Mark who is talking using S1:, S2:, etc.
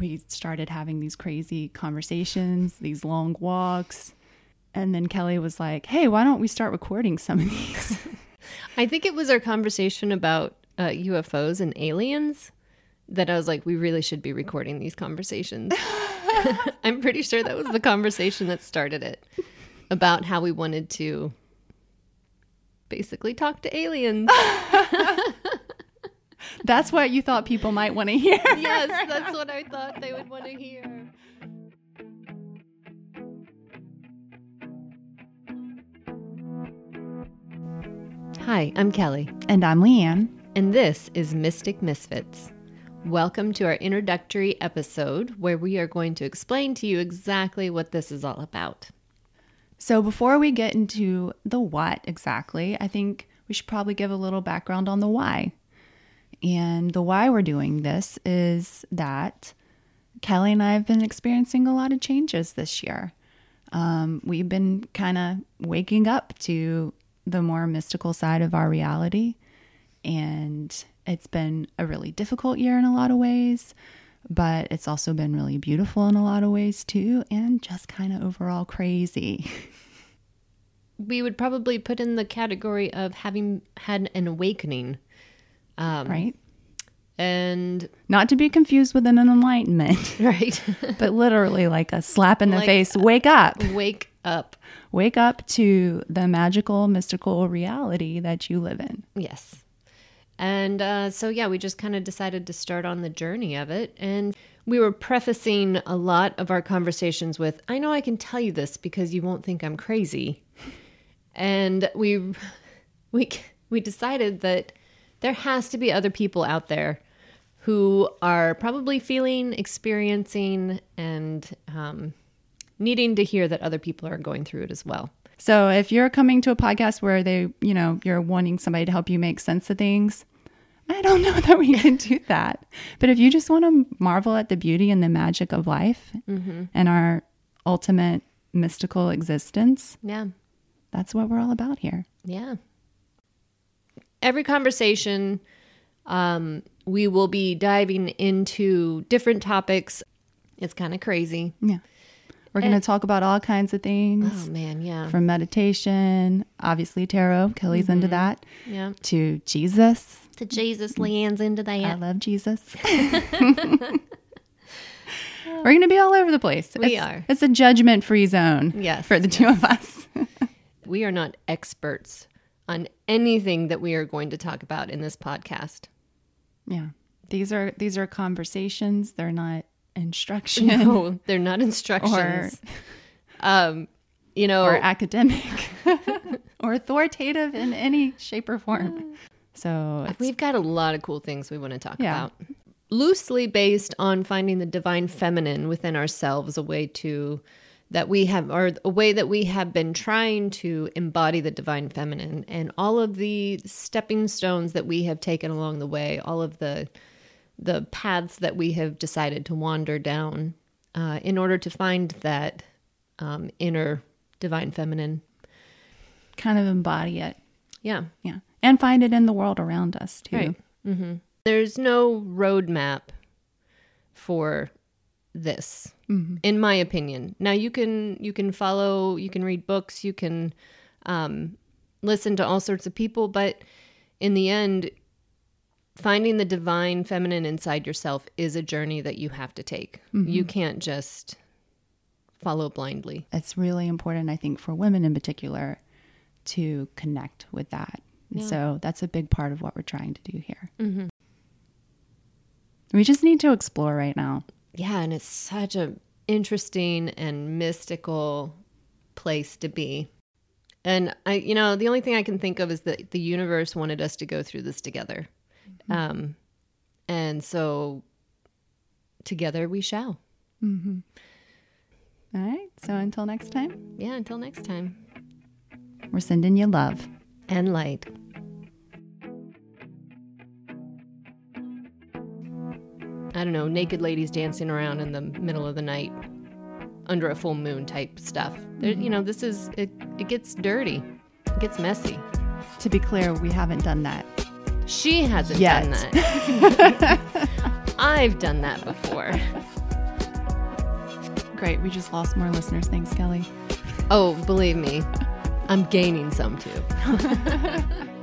S1: we started having these crazy conversations, these long walks. And then Kelly was like, hey, why don't we start recording some of these?
S2: I think it was our conversation about uh, UFOs and aliens that I was like, we really should be recording these conversations. I'm pretty sure that was the conversation that started it about how we wanted to basically talk to aliens.
S1: that's what you thought people might want to hear.
S2: yes, that's what I thought they would want to hear. Hi, I'm Kelly.
S1: And I'm Leanne.
S2: And this is Mystic Misfits. Welcome to our introductory episode where we are going to explain to you exactly what this is all about.
S1: So, before we get into the what exactly, I think we should probably give a little background on the why. And the why we're doing this is that Kelly and I have been experiencing a lot of changes this year. Um, we've been kind of waking up to the more mystical side of our reality. And it's been a really difficult year in a lot of ways, but it's also been really beautiful in a lot of ways too, and just kind of overall crazy.
S2: We would probably put in the category of having had an awakening.
S1: Um, right.
S2: And
S1: not to be confused with an enlightenment.
S2: Right.
S1: but literally like a slap in the like, face. Wake up.
S2: Wake up.
S1: Wake up to the magical, mystical reality that you live in.
S2: Yes. And uh, so, yeah, we just kind of decided to start on the journey of it. And we were prefacing a lot of our conversations with, I know I can tell you this because you won't think I'm crazy. and we, we, we decided that there has to be other people out there who are probably feeling, experiencing, and um, needing to hear that other people are going through it as well.
S1: So if you're coming to a podcast where they, you know, you're wanting somebody to help you make sense of things, I don't know that we can do that. But if you just want to marvel at the beauty and the magic of life mm-hmm. and our ultimate mystical existence,
S2: yeah,
S1: that's what we're all about here.
S2: Yeah. Every conversation, um, we will be diving into different topics. It's kind of crazy.
S1: Yeah. We're going to talk about all kinds of things.
S2: Oh, man. Yeah.
S1: From meditation, obviously tarot, Kelly's mm-hmm. into that.
S2: Yeah.
S1: To Jesus.
S2: To Jesus, Leanne's into that.
S1: I love Jesus. We're going to be all over the place.
S2: We
S1: it's,
S2: are.
S1: It's a judgment free zone
S2: yes,
S1: for the
S2: yes.
S1: two of us.
S2: we are not experts on anything that we are going to talk about in this podcast.
S1: Yeah. These are these are conversations. They're not instruction.
S2: No, they're not instructions. Or, um, you know,
S1: or academic or authoritative in any shape or form. So
S2: we've got a lot of cool things we want to talk yeah. about. Loosely based on finding the divine feminine within ourselves, a way to that we have, or a way that we have been trying to embody the divine feminine, and all of the stepping stones that we have taken along the way, all of the the paths that we have decided to wander down uh, in order to find that um, inner divine feminine.
S1: Kind of embody it.
S2: Yeah.
S1: Yeah. And find it in the world around us, too.
S2: Right. Mm-hmm. There's no roadmap for this mm-hmm. in my opinion now you can you can follow you can read books you can um, listen to all sorts of people but in the end finding the divine feminine inside yourself is a journey that you have to take. Mm-hmm. You can't just follow blindly.
S1: It's really important, I think, for women in particular to connect with that. Yeah. so that's a big part of what we're trying to do here. Mm-hmm. We just need to explore right now.
S2: Yeah, and it's such a interesting and mystical place to be. And I, you know, the only thing I can think of is that the universe wanted us to go through this together. Mm-hmm. Um, and so together we shall.
S1: Mm-hmm. All right. So until next time.
S2: Yeah, until next time.
S1: We're sending you love
S2: and light. I don't know, naked ladies dancing around in the middle of the night under a full moon type stuff. There, you know, this is it. It gets dirty. It gets messy.
S1: To be clear, we haven't done that.
S2: She hasn't Yet. done that. I've done that before.
S1: Great. We just lost more listeners. Thanks, Kelly.
S2: Oh, believe me, I'm gaining some too.